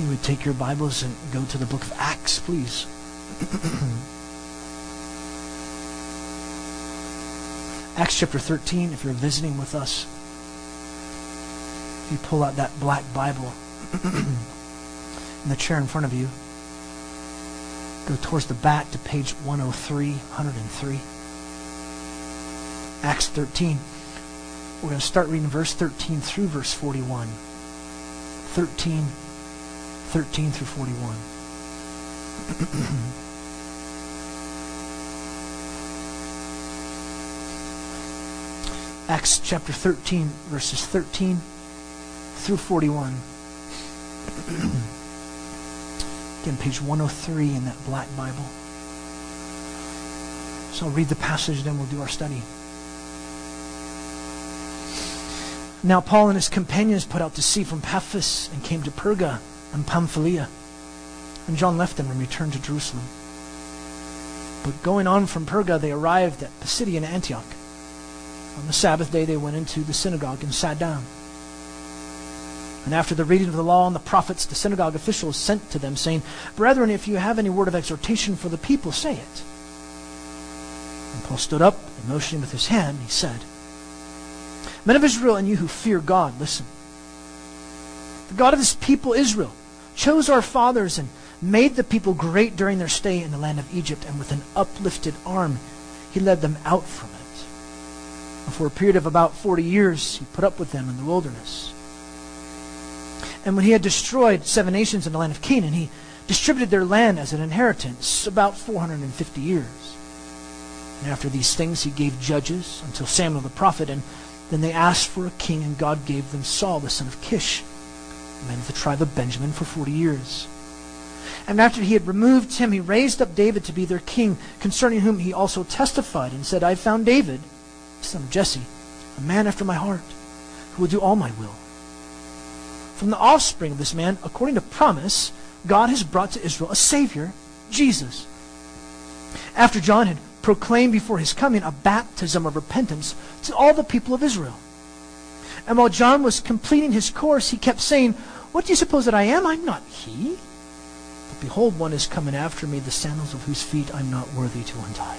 You would take your Bibles and go to the book of Acts, please. Acts chapter 13, if you're visiting with us, if you pull out that black Bible in the chair in front of you, go towards the back to page 103, 103. Acts 13. We're going to start reading verse 13 through verse 41. 13, 13 through 41. Acts chapter 13, verses 13 through 41. Again, page 103 in that black Bible. So I'll read the passage, then we'll do our study. Now Paul and his companions put out to sea from Paphos and came to Perga and Pamphylia. And John left them and returned to Jerusalem. But going on from Perga, they arrived at Pisidian Antioch. On the Sabbath day, they went into the synagogue and sat down. And after the reading of the law and the prophets, the synagogue officials sent to them, saying, Brethren, if you have any word of exhortation for the people, say it. And Paul stood up and motioning with his hand, he said, Men of Israel, and you who fear God, listen. The God of this people, Israel, chose our fathers and made the people great during their stay in the land of Egypt, and with an uplifted arm, he led them out from it. And for a period of about 40 years, he put up with them in the wilderness. And when he had destroyed seven nations in the land of Canaan, he distributed their land as an inheritance about 450 years. And after these things, he gave judges until Samuel the prophet, and then they asked for a king, and God gave them Saul, the son of Kish, a man of the tribe of Benjamin, for 40 years. And after he had removed him, he raised up David to be their king, concerning whom he also testified and said, I have found David, son of Jesse, a man after my heart, who will do all my will. From the offspring of this man, according to promise, God has brought to Israel a Savior, Jesus. After John had proclaimed before his coming a baptism of repentance to all the people of Israel. And while John was completing his course, he kept saying, What do you suppose that I am? I'm not he. But behold, one is coming after me, the sandals of whose feet I'm not worthy to untie.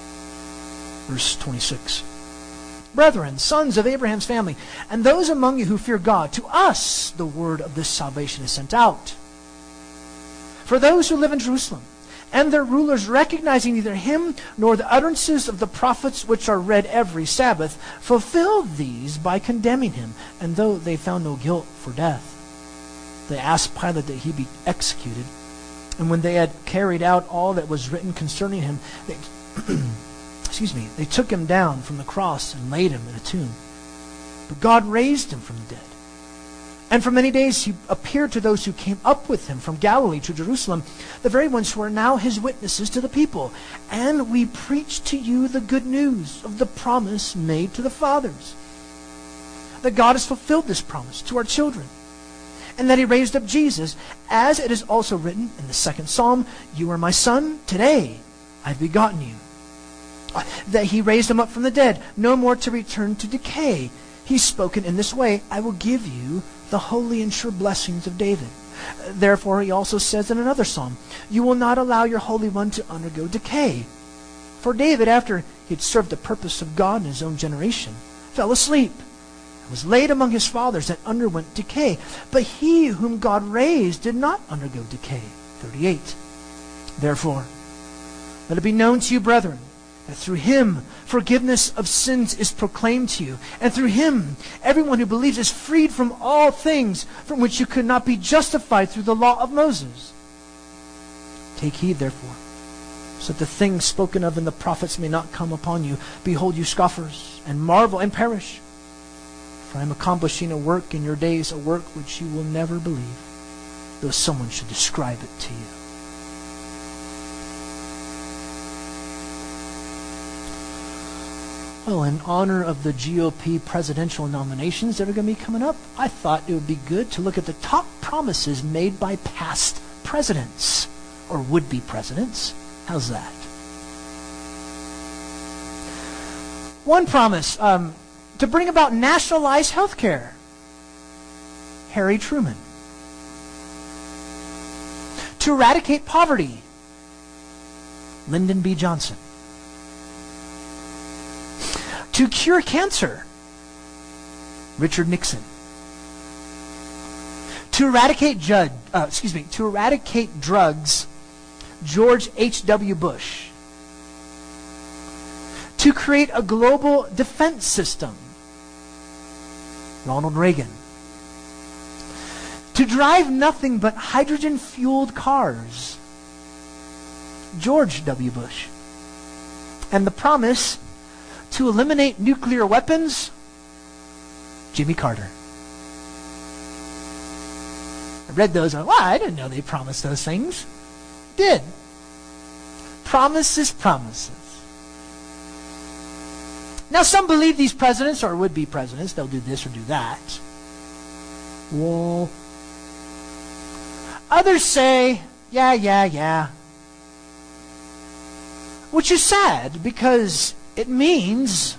Verse 26 brethren, sons of Abraham's family, and those among you who fear God, to us the word of this salvation is sent out. For those who live in Jerusalem, and their rulers, recognizing neither him nor the utterances of the prophets which are read every Sabbath, fulfilled these by condemning him, and though they found no guilt for death, they asked Pilate that he be executed. And when they had carried out all that was written concerning him, they excuse me, they took him down from the cross and laid him in a tomb. But God raised him from the dead. And for many days he appeared to those who came up with him from Galilee to Jerusalem, the very ones who are now his witnesses to the people. And we preach to you the good news of the promise made to the fathers. That God has fulfilled this promise to our children. And that he raised up Jesus, as it is also written in the second psalm, You are my son, today I've begotten you that he raised him up from the dead, no more to return to decay. He's spoken in this way I will give you the holy and sure blessings of David. Therefore, he also says in another psalm, You will not allow your Holy One to undergo decay. For David, after he had served the purpose of God in his own generation, fell asleep and was laid among his fathers and underwent decay. But he whom God raised did not undergo decay. 38. Therefore, let it be known to you, brethren, through him forgiveness of sins is proclaimed to you. And through him, everyone who believes is freed from all things from which you could not be justified through the law of Moses. Take heed, therefore, so that the things spoken of in the prophets may not come upon you. Behold, you scoffers, and marvel and perish. For I am accomplishing a work in your days, a work which you will never believe, though someone should describe it to you. Well, in honor of the GOP presidential nominations that are going to be coming up, I thought it would be good to look at the top promises made by past presidents or would be presidents. How's that? One promise um, to bring about nationalized health care. Harry Truman. To eradicate poverty, Lyndon B. Johnson. To cure cancer, Richard Nixon. To eradicate uh, excuse me, to eradicate drugs, George H.W. Bush. To create a global defense system, Ronald Reagan. To drive nothing but hydrogen fueled cars, George W. Bush. And the promise to eliminate nuclear weapons, Jimmy Carter. I read those. I, well, I didn't know they promised those things. Did. Promises, promises. Now, some believe these presidents or would be presidents, they'll do this or do that. Well, others say, yeah, yeah, yeah. Which is sad because it means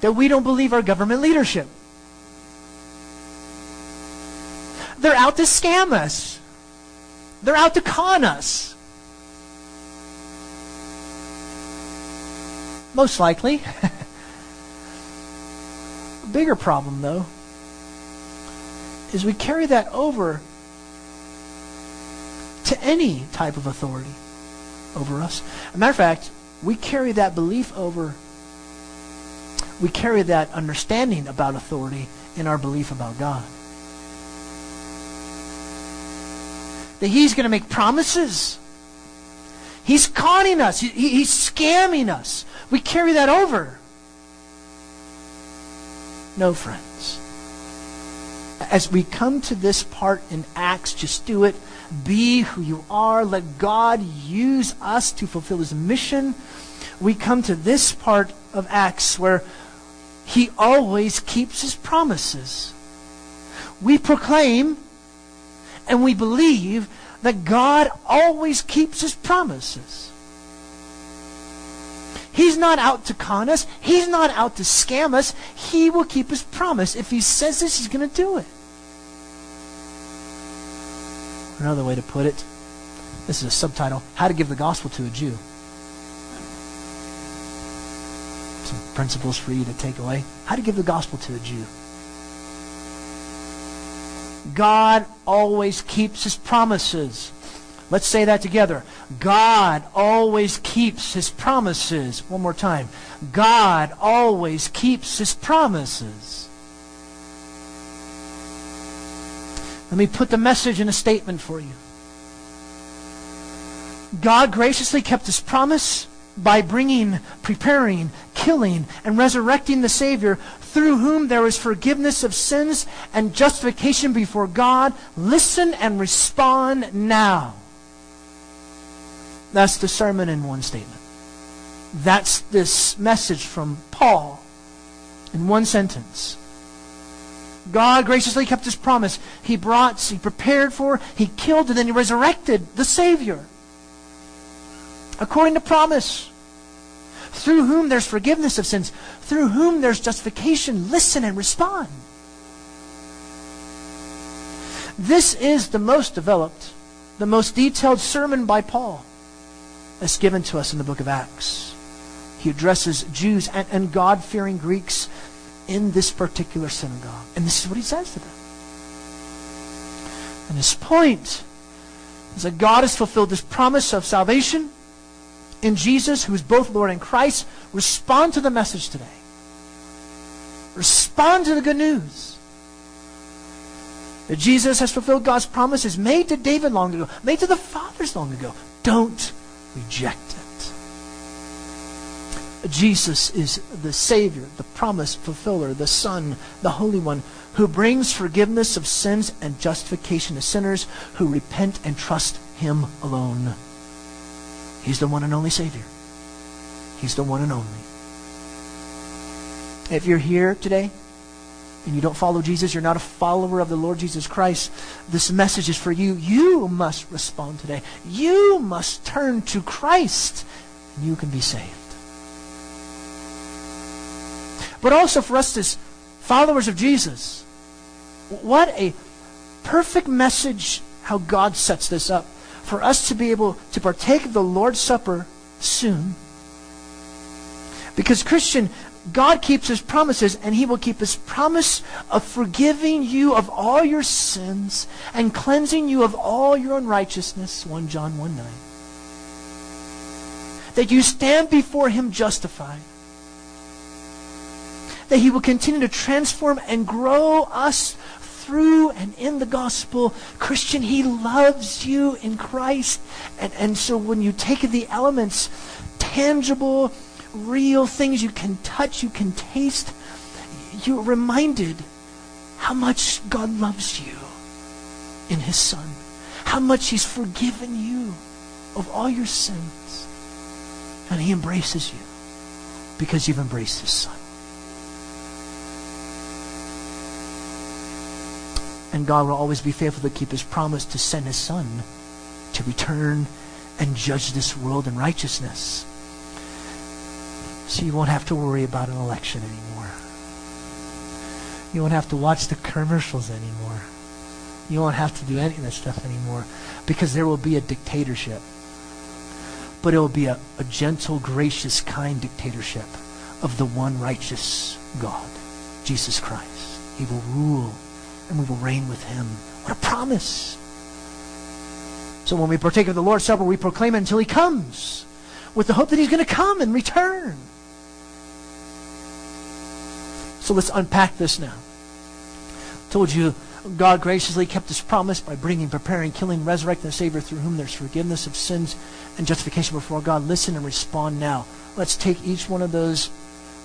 that we don't believe our government leadership. They're out to scam us. They're out to con us. Most likely. A bigger problem, though, is we carry that over to any type of authority over us. As a matter of fact, we carry that belief over, we carry that understanding about authority in our belief about God. that he's going to make promises. He's conning us. He, he's scamming us. We carry that over. No, friends. As we come to this part in Acts, just do it. Be who you are. Let God use us to fulfill his mission. We come to this part of Acts where he always keeps his promises. We proclaim and we believe that God always keeps his promises. He's not out to con us. He's not out to scam us. He will keep his promise. If he says this, he's going to do it. Another way to put it, this is a subtitle How to Give the Gospel to a Jew. Some principles for you to take away. How to give the gospel to a Jew. God always keeps his promises. Let's say that together. God always keeps his promises. One more time. God always keeps his promises. Let me put the message in a statement for you. God graciously kept his promise by bringing, preparing, killing, and resurrecting the Savior through whom there is forgiveness of sins and justification before God. Listen and respond now. That's the sermon in one statement. That's this message from Paul in one sentence. God graciously kept his promise. He brought, he prepared for, he killed, and then he resurrected the Savior. According to promise through whom there's forgiveness of sins, through whom there's justification. Listen and respond. This is the most developed, the most detailed sermon by Paul that's given to us in the book of Acts. He addresses Jews and, and God fearing Greeks in this particular synagogue. And this is what he says to them. And his point is that God has fulfilled this promise of salvation in Jesus, who is both Lord and Christ, respond to the message today. Respond to the good news. That Jesus has fulfilled God's promises made to David long ago, made to the fathers long ago. Don't reject it. Jesus is the Savior, the promise fulfiller, the Son, the Holy One, who brings forgiveness of sins and justification to sinners who repent and trust Him alone. He's the one and only Savior. He's the one and only. If you're here today and you don't follow Jesus, you're not a follower of the Lord Jesus Christ, this message is for you. You must respond today. You must turn to Christ, and you can be saved. But also for us as followers of Jesus, what a perfect message how God sets this up. For us to be able to partake of the Lord's Supper soon. Because, Christian, God keeps his promises, and he will keep his promise of forgiving you of all your sins and cleansing you of all your unrighteousness. 1 John 1 9. That you stand before him justified. That he will continue to transform and grow us through and in the gospel. Christian, he loves you in Christ. And, and so when you take the elements, tangible, real things you can touch, you can taste, you're reminded how much God loves you in His Son, how much He's forgiven you of all your sins. And He embraces you because you've embraced His Son. And God will always be faithful to keep His promise to send His Son to return and judge this world in righteousness so you won't have to worry about an election anymore. You won't have to watch the commercials anymore. You won't have to do any of that stuff anymore because there will be a dictatorship. But it will be a, a gentle, gracious, kind dictatorship of the one righteous God, Jesus Christ. He will rule and we will reign with him. What a promise! So when we partake of the Lord's Supper, we proclaim it until he comes with the hope that he's going to come and return. So let's unpack this now. I Told you God graciously kept his promise by bringing, preparing, killing, resurrecting the Savior through whom there's forgiveness of sins and justification before God. Listen and respond now. Let's take each one of those,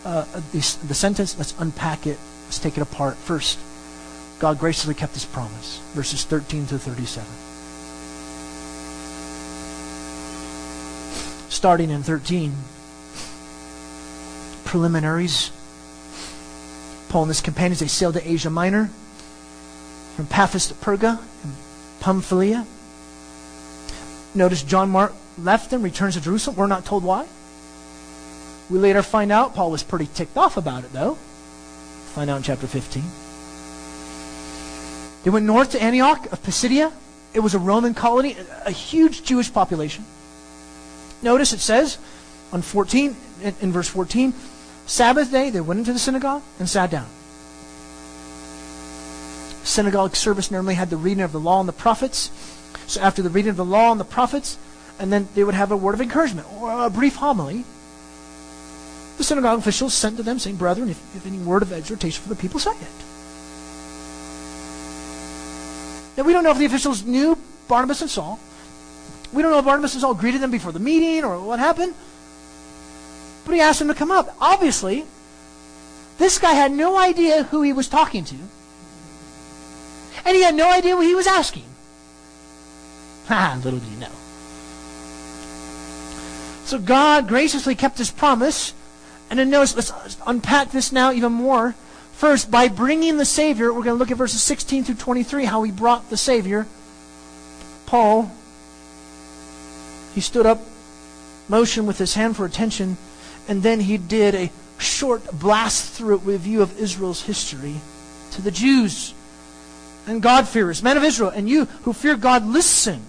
uh, the, the sentence, let's unpack it. Let's take it apart. First, God graciously kept his promise. Verses 13 to 37. Starting in 13, preliminaries Paul and his companions, they sailed to Asia Minor, from Paphos to Perga and Pamphylia. Notice John Mark left them, returns to Jerusalem. We're not told why. We later find out Paul was pretty ticked off about it, though. Find out in chapter 15. They went north to Antioch of Pisidia. It was a Roman colony, a huge Jewish population. Notice it says on 14, in, verse 14, Sabbath day, they went into the synagogue and sat down. Synagogue service normally had the reading of the law and the prophets. So after the reading of the law and the prophets, and then they would have a word of encouragement or a brief homily. The synagogue officials sent to them saying, Brethren, if you have any word of exhortation for the people, say it. Now, we don't know if the officials knew Barnabas and Saul. We don't know if Barnabas and Saul greeted them before the meeting or what happened. But he asked them to come up. Obviously, this guy had no idea who he was talking to. And he had no idea what he was asking. Ha, ah, little did he know. So God graciously kept his promise. And then notice, let's unpack this now even more. First, by bringing the Savior, we're going to look at verses 16 through 23, how he brought the Savior. Paul, he stood up, motioned with his hand for attention, and then he did a short blast through review of Israel's history to the Jews and God-fearers, men of Israel, and you who fear God, listen.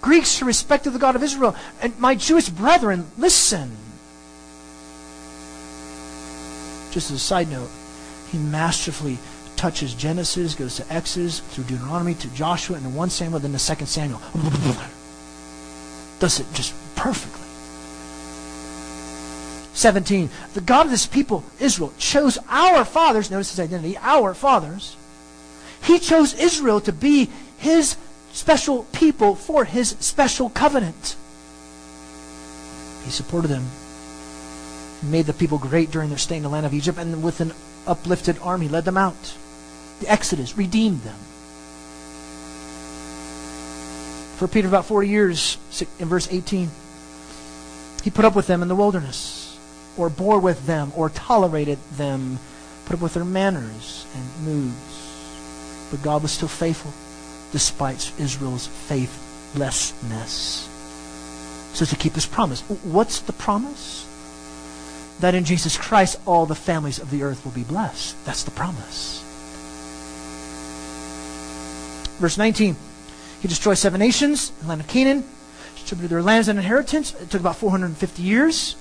Greeks who respected the God of Israel, and my Jewish brethren, listen. Just as a side note, he masterfully touches Genesis, goes to Exodus, through Deuteronomy, to Joshua, and then 1 Samuel, then the 2 Samuel. Does it just perfectly. 17. The God of this people, Israel, chose our fathers, notice his identity, our fathers. He chose Israel to be his special people for his special covenant. He supported them. Made the people great during their stay in the land of Egypt, and with an uplifted arm, he led them out. The Exodus redeemed them. For Peter, about 40 years, in verse 18, he put up with them in the wilderness or bore with them or tolerated them, put up with their manners and moods. But God was still faithful despite Israel's faithlessness. So to keep his promise. What's the promise? That in Jesus Christ all the families of the earth will be blessed. That's the promise. Verse 19. He destroyed seven nations, the land of Canaan, distributed their lands and inheritance. It took about 450 years.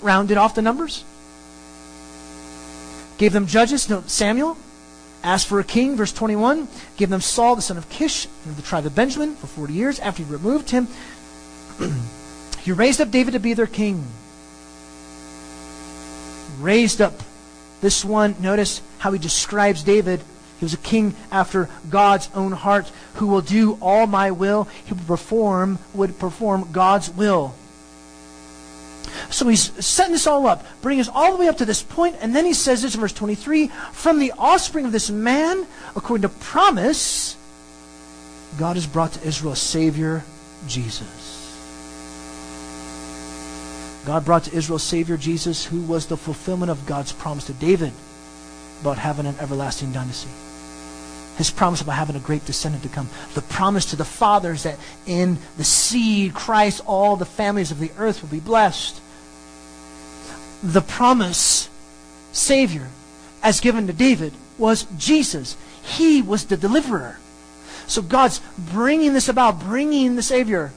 Rounded off the numbers. Gave them judges, no, Samuel. Asked for a king, verse 21. Gave them Saul, the son of Kish, of the tribe of Benjamin, for 40 years. After he removed him, he raised up David to be their king. Raised up this one, notice how he describes David he was a king after God's own heart who will do all my will. He would perform, would perform God's will. So he's setting this all up, bringing us all the way up to this point, and then he says this in verse 23 From the offspring of this man, according to promise, God has brought to Israel a Savior, Jesus. God brought to Israel Savior Jesus, who was the fulfillment of God's promise to David about having an everlasting dynasty his promise about having a great descendant to come. The promise to the fathers that in the seed, Christ, all the families of the earth will be blessed. The promise, Savior, as given to David, was Jesus. He was the deliverer. So God's bringing this about, bringing the Savior.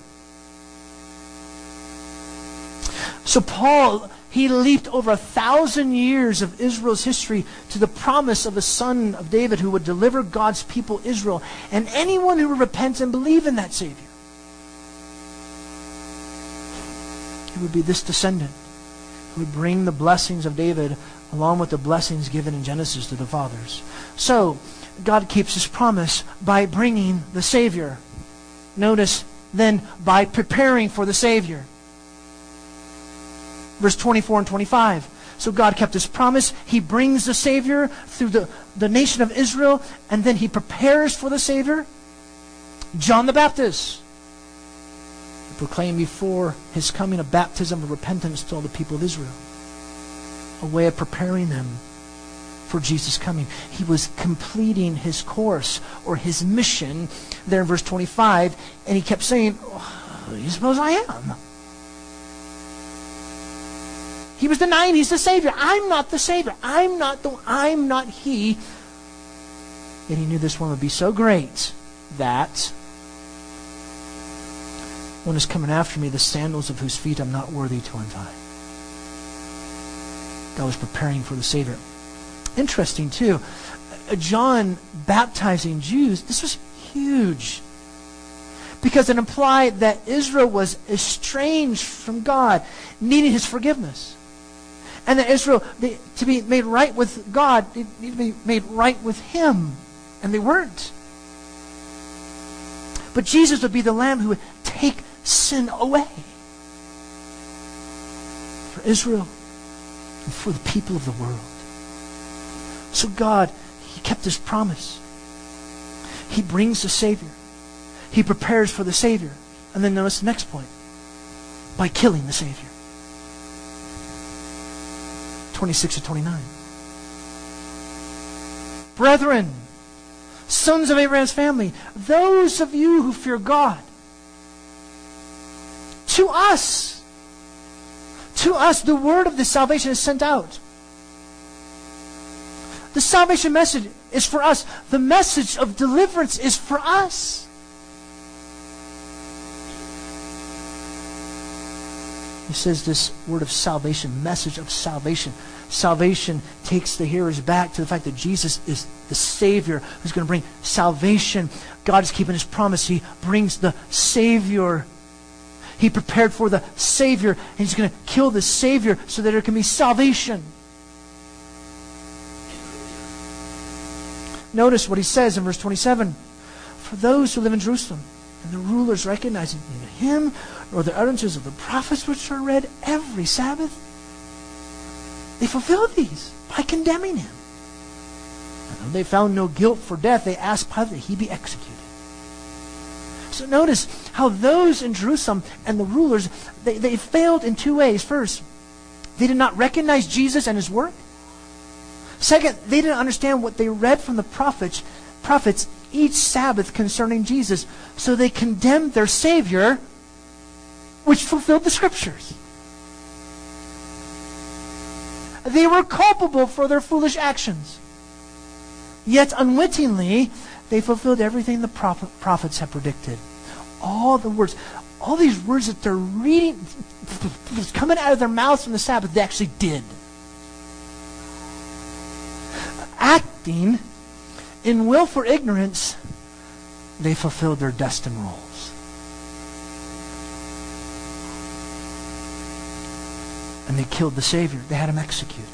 So Paul he leaped over a thousand years of Israel's history to the promise of a son of David who would deliver God's people, Israel, and anyone who would repent and believe in that Savior. He would be this descendant who would bring the blessings of David along with the blessings given in Genesis to the fathers. So, God keeps his promise by bringing the Savior. Notice, then, by preparing for the Savior verse 24 and 25. So God kept his promise. He brings the Savior through the, the nation of Israel, and then he prepares for the Savior. John the Baptist he proclaimed before his coming a baptism of repentance to all the people of Israel, a way of preparing them for Jesus' coming. He was completing his course or his mission there in verse 25, and he kept saying, oh, You suppose I am? He was denying he's the Savior. I'm not the Savior. I'm not the I'm not he. And he knew this one would be so great that one is coming after me, the sandals of whose feet I'm not worthy to untie. God was preparing for the Savior. Interesting, too. Uh, John baptizing Jews, this was huge. Because it implied that Israel was estranged from God, needing his forgiveness and that Israel, they, to be made right with God, they need to be made right with Him. And they weren't. But Jesus would be the Lamb who would take sin away for Israel and for the people of the world. So God, He kept His promise. He brings the Savior. He prepares for the Savior. And then notice the next point by killing the Savior. 26 to 29. Brethren, sons of Abraham's family, those of you who fear God, to us, to us, the word of the salvation is sent out. The salvation message is for us. The message of deliverance is for us. He says this word of salvation, message of salvation. Salvation takes the hearers back to the fact that Jesus is the Savior who's going to bring salvation. God is keeping his promise. He brings the Savior. He prepared for the Savior, and he's going to kill the Savior so that there can be salvation. Notice what he says in verse 27 For those who live in Jerusalem, and the rulers recognizing him nor the utterances of the prophets which are read every Sabbath. They fulfilled these by condemning him. And when they found no guilt for death, they asked Pilate that he be executed. So notice how those in Jerusalem and the rulers, they, they failed in two ways. First, they did not recognize Jesus and his work. Second, they didn't understand what they read from the prophets, prophets each Sabbath concerning Jesus. So they condemned their Savior, which fulfilled the Scriptures. They were culpable for their foolish actions. Yet unwittingly, They fulfilled everything the prophet, prophets had predicted. All the words, all these words that they're reading, coming out of their mouths on the Sabbath, they actually did. Acting in willful ignorance, they fulfilled their destined roles. And they killed the Savior. They had him executed.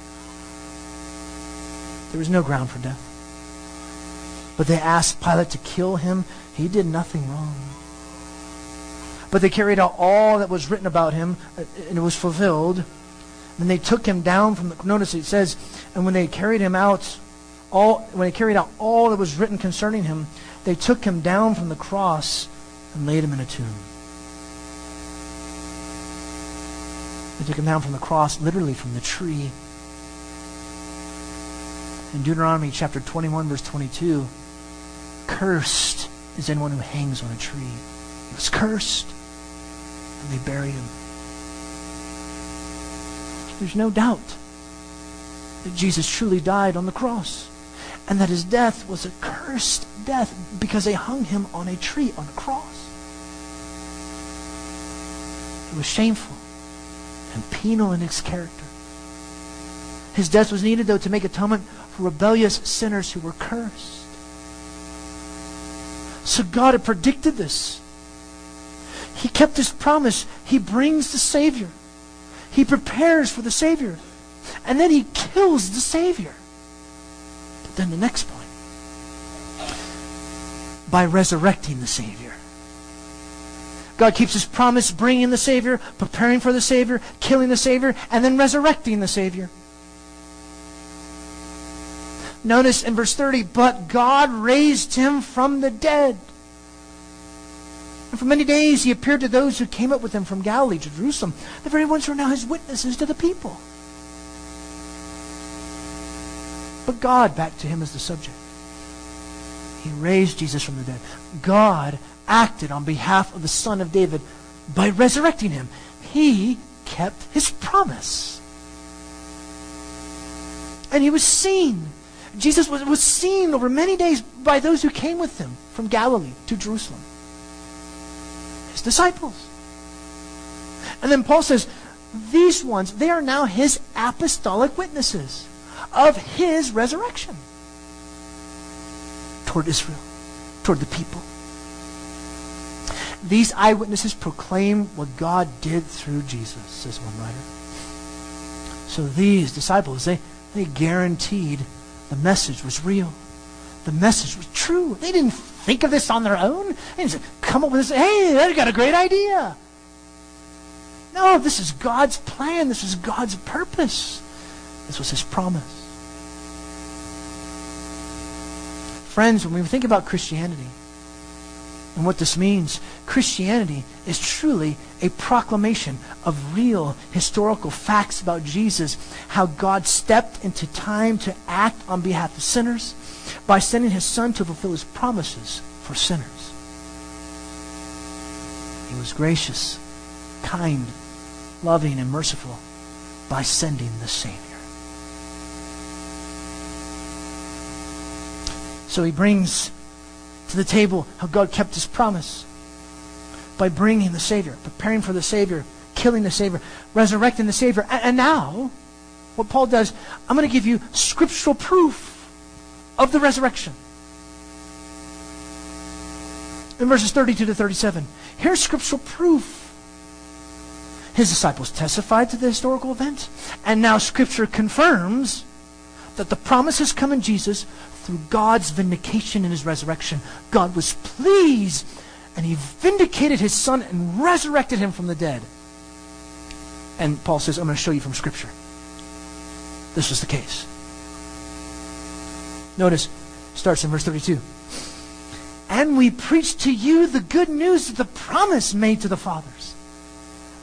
There was no ground for death. But they asked Pilate to kill him. He did nothing wrong. But they carried out all that was written about him, uh, and it was fulfilled. Then they took him down from the. Notice it says, and when they carried him out, all when they carried out all that was written concerning him, they took him down from the cross and laid him in a tomb. They took him down from the cross, literally from the tree. In Deuteronomy chapter 21, verse 22, cursed is anyone who hangs on a tree. He was cursed, and they buried him. There's no doubt that Jesus truly died on the cross and that his death was a cursed death because they hung him on a tree, on a cross. It was shameful and penal in its character. His death was needed, though, to make atonement for rebellious sinners who were cursed. So God had predicted this. He kept his promise. He brings the Savior. He prepares for the Savior. And then he kills the Savior. But then the next point by resurrecting the Savior. God keeps his promise, bringing the Savior, preparing for the Savior, killing the Savior, and then resurrecting the Savior. Notice in verse 30, but God raised him from the dead. And for many days he appeared to those who came up with him from Galilee to Jerusalem, the very ones who are now his witnesses to the people. But God, back to him as the subject. He raised Jesus from the dead. God acted on behalf of the Son of David by resurrecting him. He kept his promise. And he was seen. Jesus was, was seen over many days by those who came with him from Galilee to Jerusalem. His disciples. And then Paul says, these ones, they are now his apostolic witnesses of his resurrection toward Israel, toward the people. These eyewitnesses proclaim what God did through Jesus, says one writer. So these disciples, they, they guaranteed the message was real. The message was true. They didn't think of this on their own. They didn't come up with this, hey, they got a great idea. No, this is God's plan. This is God's purpose. This was his promise. Friends, when we think about Christianity and what this means, Christianity is truly a proclamation of real historical facts about Jesus, how God stepped into time to act on behalf of sinners by sending his son to fulfill his promises for sinners. He was gracious, kind, loving, and merciful by sending the Savior. So he brings to the table how God kept his promise by bringing the Savior, preparing for the Savior, killing the Savior, resurrecting the Savior. And, and now, what Paul does, I'm going to give you scriptural proof of the resurrection. In verses 32 to 37, here's scriptural proof. His disciples testified to the historical event, and now Scripture confirms that the promise has come in Jesus through God's vindication in his resurrection. God was pleased, and he vindicated his son and resurrected him from the dead. And Paul says, I'm going to show you from Scripture. This was the case. Notice, starts in verse 32. And we preach to you the good news of the promise made to the fathers.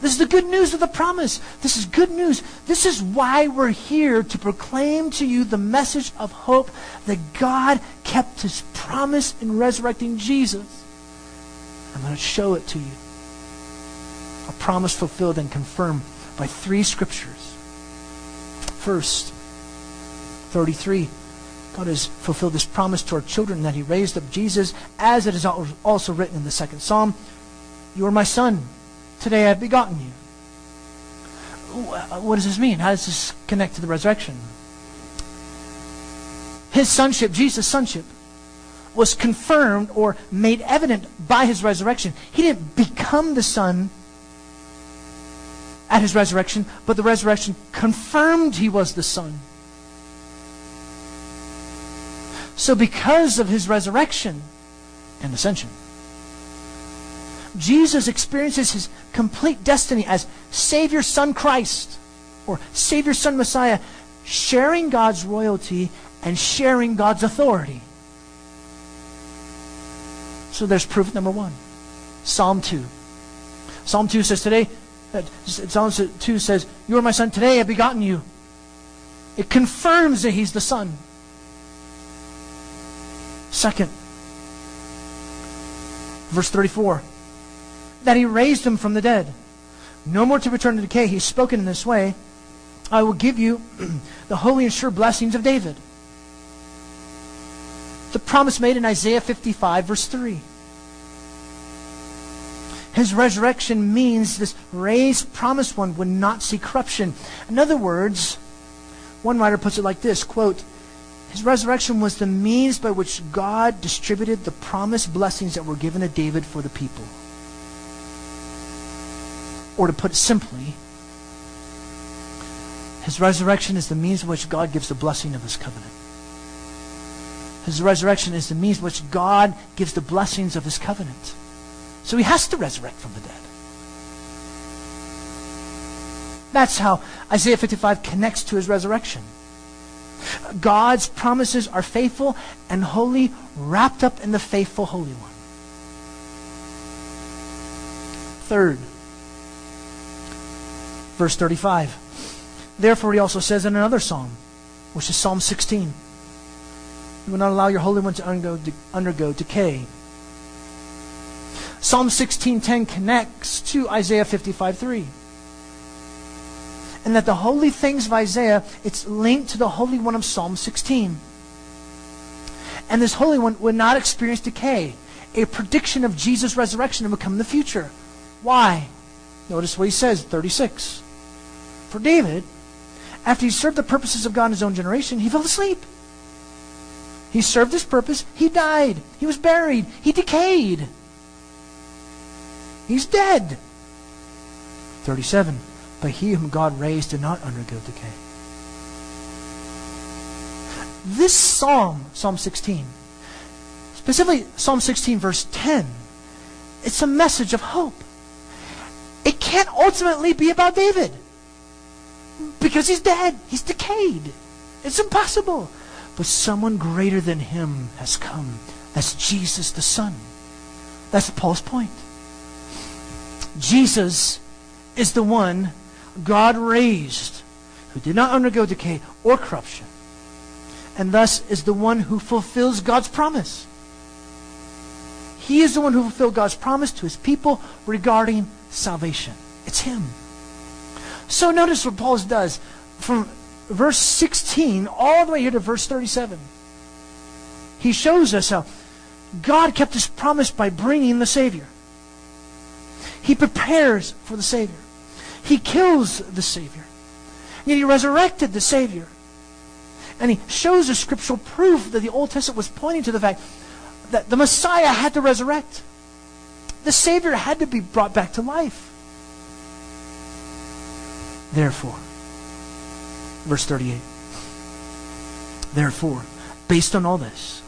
This is the good news of the promise. This is good news. This is why we're here to proclaim to you the message of hope that God kept his promise in resurrecting Jesus. I'm going to show it to you. A promise fulfilled and confirmed by three scriptures. First, 33. God has fulfilled this promise to our children that He raised up Jesus, as it is also written in the second Psalm You are my son. Today I have begotten you. What does this mean? How does this connect to the resurrection? His sonship, Jesus' sonship, was confirmed or made evident by his resurrection. He didn't become the son at his resurrection, but the resurrection confirmed he was the son. So, because of his resurrection and ascension, Jesus experiences his complete destiny as Savior, Son Christ, or Savior, Son Messiah, sharing God's royalty and sharing God's authority. So there's proof number one Psalm 2. Psalm 2 says, Today, uh, Psalm 2 says, You are my son, today I have begotten you. It confirms that he's the son. Second, verse 34 that he raised him from the dead. No more to return to decay. He's spoken in this way I will give you the holy and sure blessings of David. The promise made in Isaiah 55, verse 3. His resurrection means this raised, promised one would not see corruption. In other words, one writer puts it like this quote, his resurrection was the means by which God distributed the promised blessings that were given to David for the people. Or to put it simply, his resurrection is the means by which God gives the blessing of his covenant. His resurrection is the means by which God gives the blessings of his covenant. So he has to resurrect from the dead. That's how Isaiah 55 connects to his resurrection. God's promises are faithful and holy, wrapped up in the faithful Holy One. Third, verse 35. Therefore, he also says in another psalm, which is Psalm 16, You will not allow your Holy One to undergo, to undergo decay. Psalm 16:10 connects to Isaiah 55:3 and that the holy things of Isaiah, it's linked to the Holy One of Psalm 16. And this Holy One would not experience decay, a prediction of Jesus' resurrection to become the future. Why? Notice what he says, 36. For David, after he served the purposes of God in his own generation, he fell asleep. He served his purpose, he died, he was buried, he decayed. He's dead. 37 but he whom God raised did not undergo decay. This psalm, Psalm 16, specifically Psalm 16, verse 10, it's a message of hope. It can't ultimately be about David because he's dead, he's decayed. It's impossible. But someone greater than him has come. That's Jesus the Son. That's Paul's point. Jesus is the one God raised, who did not undergo decay or corruption, and thus is the one who fulfills God's promise. He is the one who fulfilled God's promise to his people regarding salvation. It's him. So notice what Paul does from verse 16 all the way here to verse 37. He shows us how God kept his promise by bringing the Savior. He prepares for the Savior. He kills the Savior. Yet he resurrected the Savior. And he shows the scriptural proof that the Old Testament was pointing to the fact that the Messiah had to resurrect. The Savior had to be brought back to life. Therefore, verse 38. Therefore, based on all this,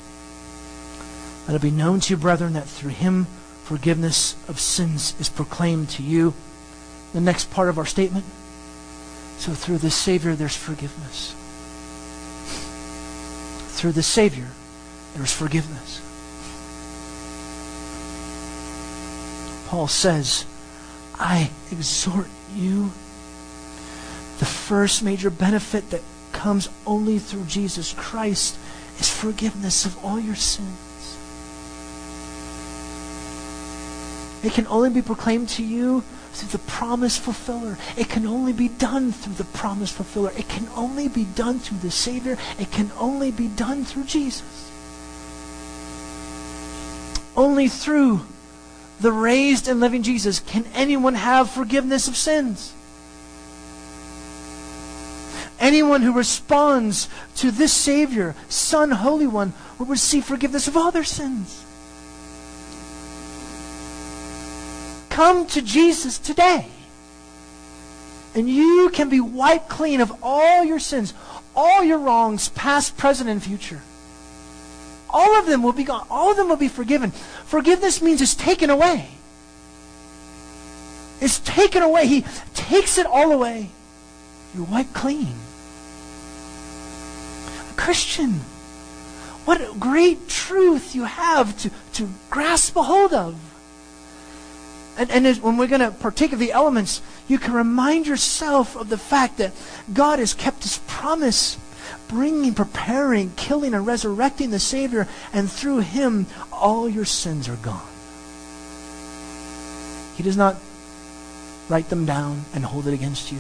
let it be known to you, brethren, that through him forgiveness of sins is proclaimed to you the next part of our statement. So through the Savior, there's forgiveness. Through the Savior, there's forgiveness. Paul says, I exhort you. The first major benefit that comes only through Jesus Christ is forgiveness of all your sins. It can only be proclaimed to you through the promise fulfiller. It can only be done through the promise fulfiller. It can only be done through the Savior. It can only be done through Jesus. Only through the raised and living Jesus can anyone have forgiveness of sins. Anyone who responds to this Savior, Son, Holy One, will receive forgiveness of all their sins. Come to Jesus today. And you can be wiped clean of all your sins, all your wrongs, past, present, and future. All of them will be gone. All of them will be forgiven. Forgiveness means it's taken away. It's taken away. He takes it all away. You're wiped clean. Christian, what great truth you have to, to grasp a hold of. And, and as, when we're going to partake of the elements, you can remind yourself of the fact that God has kept his promise, bringing, preparing, killing, and resurrecting the Savior, and through him, all your sins are gone. He does not write them down and hold it against you.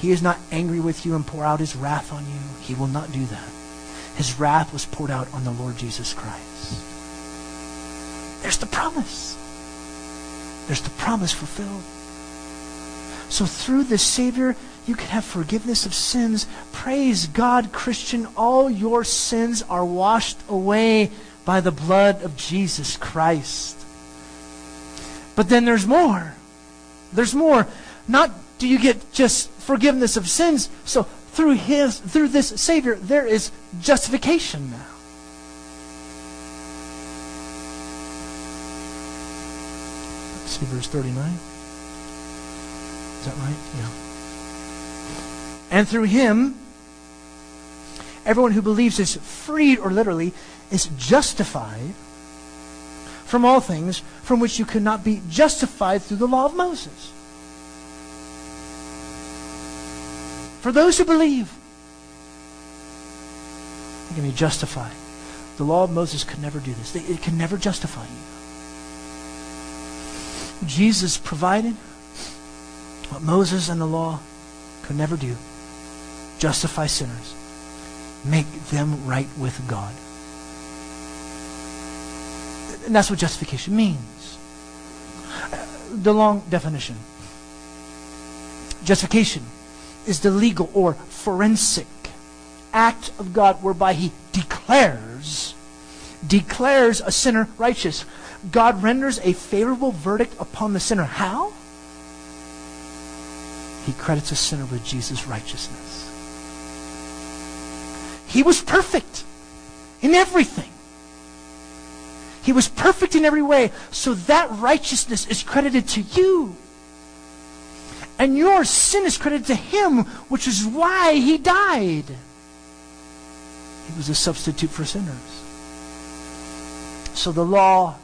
He is not angry with you and pour out his wrath on you. He will not do that. His wrath was poured out on the Lord Jesus Christ. There's the promise. There's the promise fulfilled. So through the Savior, you can have forgiveness of sins. Praise God, Christian. All your sins are washed away by the blood of Jesus Christ. But then there's more. There's more. Not do you get just forgiveness of sins, so through his through this Savior, there is justification now. Let's see verse 39. Is that right? Yeah. And through him, everyone who believes is freed, or literally, is justified from all things from which you could not be justified through the law of Moses. For those who believe, they can be justified. The law of Moses could never do this. It can never justify you. Jesus provided what Moses and the law could never do justify sinners, make them right with God. And that's what justification means. The long definition. Justification is the legal or forensic act of God whereby he declares declares a sinner righteous. God renders a favorable verdict upon the sinner. How? He credits a sinner with Jesus' righteousness. He was perfect in everything. He was perfect in every way, so that righteousness is credited to you. And your sin is credited to him, which is why he died. He was a substitute for sinners. So the law,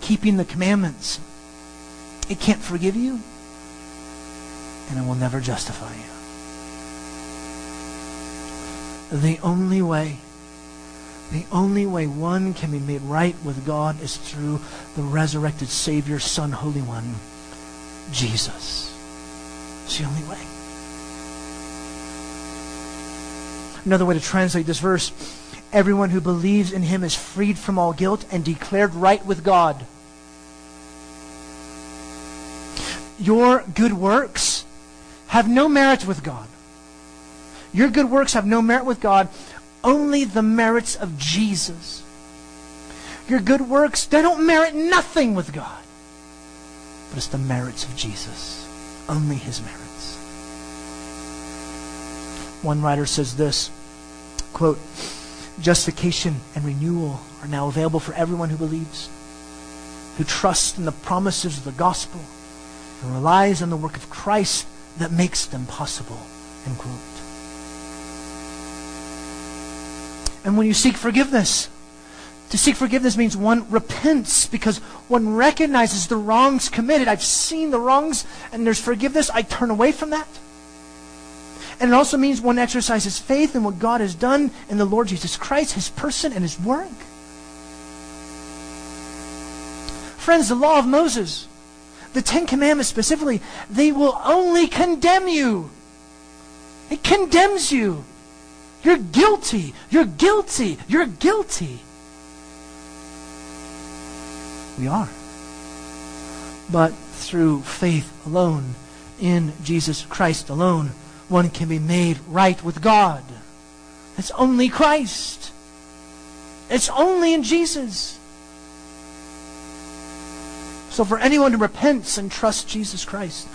keeping the commandments, it can't forgive you, and it will never justify you. The only way, the only way one can be made right with God is through the resurrected Savior, Son, Holy One, Jesus. It's the only way. Another way to translate this verse everyone who believes in him is freed from all guilt and declared right with God. Your good works have no merit with God. Your good works have no merit with God, only the merits of Jesus. Your good works, they don't merit nothing with God. But it's the merits of Jesus. Only his merits. One writer says this quote, justification and renewal are now available for everyone who believes, who trusts in the promises of the gospel, and relies on the work of Christ that makes them possible. End quote. And when you seek forgiveness, to seek forgiveness means one repents because one recognizes the wrongs committed. I've seen the wrongs and there's forgiveness. I turn away from that. And it also means one exercises faith in what God has done in the Lord Jesus Christ, his person and his work. Friends, the law of Moses, the Ten Commandments specifically, they will only condemn you. It condemns you. You're guilty. You're guilty. You're guilty. We are. But through faith alone, in Jesus Christ alone, one can be made right with God. It's only Christ. It's only in Jesus. So for anyone who repents and trusts Jesus Christ,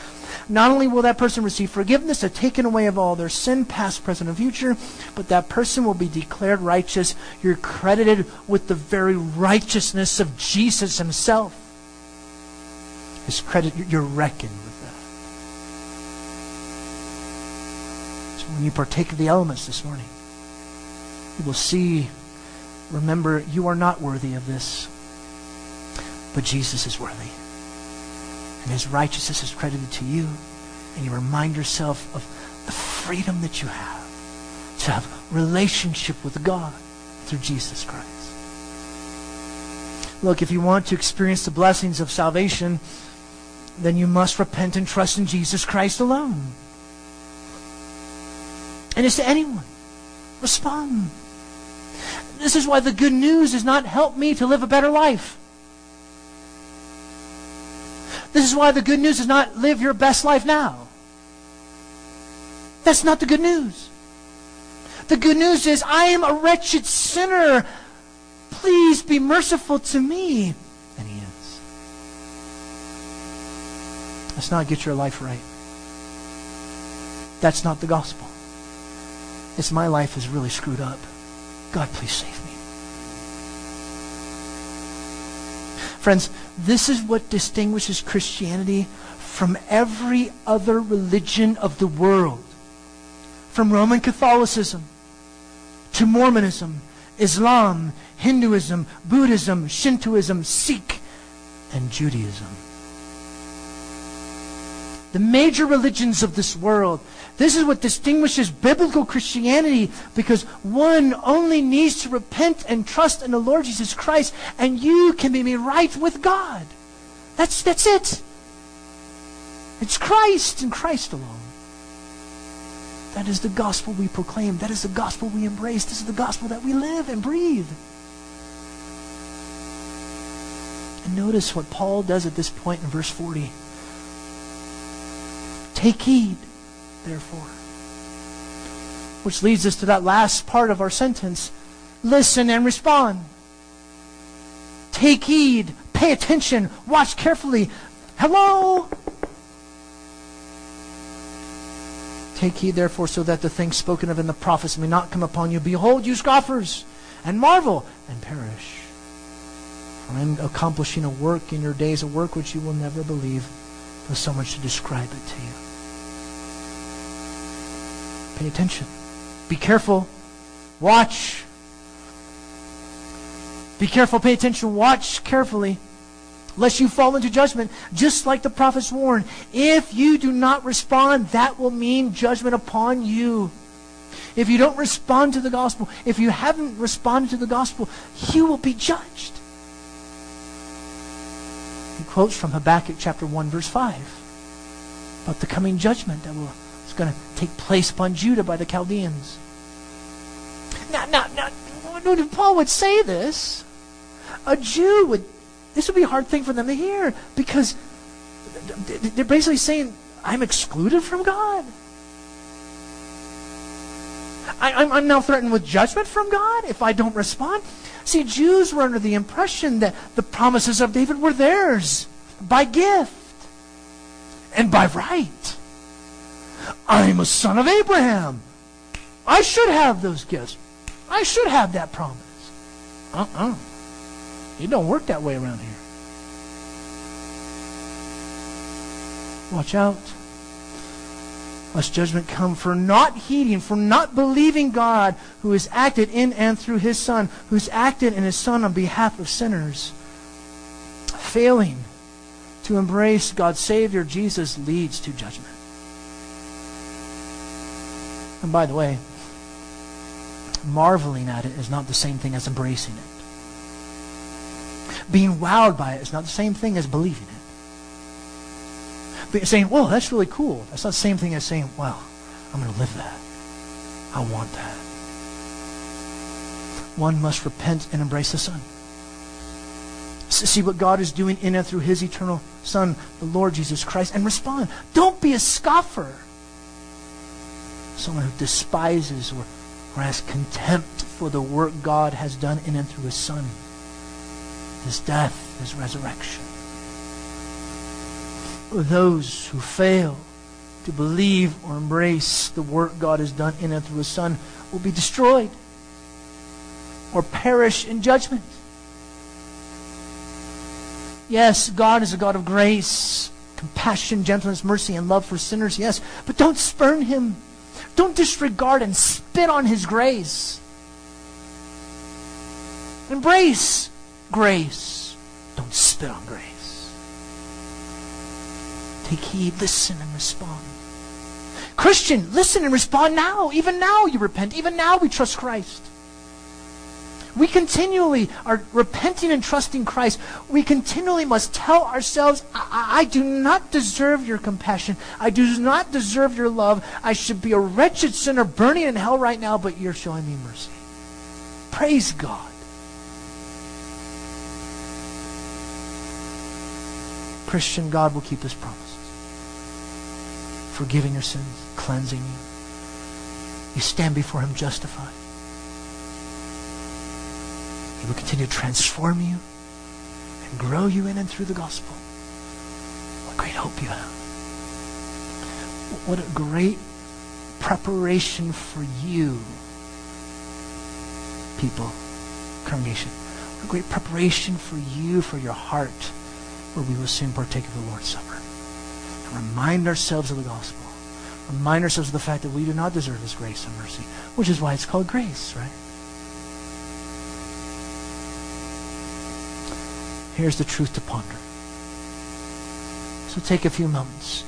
not only will that person receive forgiveness, a taken away of all their sin, past, present, and future, but that person will be declared righteous. You're credited with the very righteousness of Jesus himself. His credit, you're reckoned with that. So when you partake of the elements this morning, you will see, remember, you are not worthy of this. But Jesus is worthy. And his righteousness is credited to you. And you remind yourself of the freedom that you have to have relationship with God through Jesus Christ. Look, if you want to experience the blessings of salvation, then you must repent and trust in Jesus Christ alone. And it's to anyone. Respond. This is why the good news does not help me to live a better life. This is why the good news is not live your best life now. That's not the good news. The good news is I am a wretched sinner. Please be merciful to me. And he is. Let's not get your life right. That's not the gospel. It's my life is really screwed up. God, please save me. Friends, this is what distinguishes Christianity from every other religion of the world. From Roman Catholicism to Mormonism, Islam, Hinduism, Buddhism, Shintoism, Sikh, and Judaism the major religions of this world. This is what distinguishes biblical Christianity because one only needs to repent and trust in the Lord Jesus Christ, and you can be made right with God. That's, that's it. It's Christ and Christ alone. That is the gospel we proclaim. That is the gospel we embrace. This is the gospel that we live and breathe. And notice what Paul does at this point in verse 40. Take heed, therefore. Which leads us to that last part of our sentence listen and respond. Take heed, pay attention, watch carefully. Hello? Take heed, therefore, so that the things spoken of in the prophets may not come upon you. Behold, you scoffers, and marvel, and perish. For I am accomplishing a work in your days, a work which you will never believe, though someone should describe it to you. Pay attention. Be careful. Watch. Be careful. Pay attention. Watch carefully. Lest you fall into judgment, just like the prophets warned. If you do not respond, that will mean judgment upon you. If you don't respond to the gospel, if you haven't responded to the gospel, you will be judged. He quotes from Habakkuk chapter 1, verse 5 about the coming judgment that will it's going to take place upon Judah by the Chaldeans. Now, now, now, when Paul would say this, a Jew would, this would be a hard thing for them to hear because they're basically saying, I'm excluded from God. I, am now threatened with judgment from God if I don't respond. See, Jews were under the impression that the promises of David were theirs by gift and by right. I'm a son of Abraham. I should have those gifts. I should have that promise. Uh-uh. It don't work that way around here. Watch out. Lest judgment come for not heeding, for not believing God who has acted in and through his Son, who's acted in his Son on behalf of sinners. Failing to embrace God's Savior, Jesus leads to judgment. And by the way, marveling at it is not the same thing as embracing it. Being wowed by it is not the same thing as believing it. But saying, whoa, that's really cool. That's not the same thing as saying, well, I'm going to live that. I want that. One must repent and embrace the Son. See what God is doing in and through His eternal Son, the Lord Jesus Christ, and respond. Don't be a scoffer. Someone who despises or, or has contempt for the work God has done in and through His Son, His death, His resurrection. Those who fail to believe or embrace the work God has done in and through His Son will be destroyed or perish in judgment. Yes, God is a God of grace, compassion, gentleness, mercy, and love for sinners, yes, but don't spurn Him. Don't disregard and spit on His grace. Embrace grace. Don't spit on grace. Take heed, listen, and respond. Christian, listen and respond now. Even now you repent. Even now we trust Christ. We continually are repenting and trusting Christ. We continually must tell ourselves, I, I, do not deserve your compassion. I do not deserve your love. I should be a wretched sinner burning in hell right now, but you're showing me mercy. Praise God. Christian, God will keep his promises. Forgiving your sins, cleansing you. You stand before him justified. He will continue to transform you and grow you in and through the gospel. What a great hope you have. What a great preparation for you, people, congregation. What a great preparation for you, for your heart, where we will soon partake of the Lord's Supper. And remind ourselves of the gospel. Remind ourselves of the fact that we do not deserve His grace and mercy, which is why it's called grace, right? Here's the truth to ponder. So take a few moments.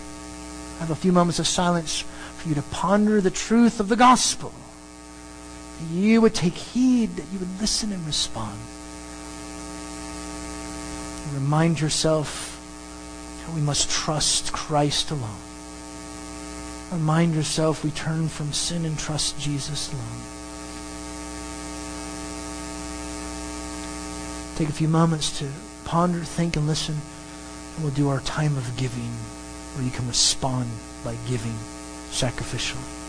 Have a few moments of silence for you to ponder the truth of the gospel. That you would take heed, that you would listen and respond. And remind yourself that we must trust Christ alone. Remind yourself we turn from sin and trust Jesus alone. Take a few moments to ponder, think, and listen. And we'll do our time of giving where you can respond by giving sacrificially.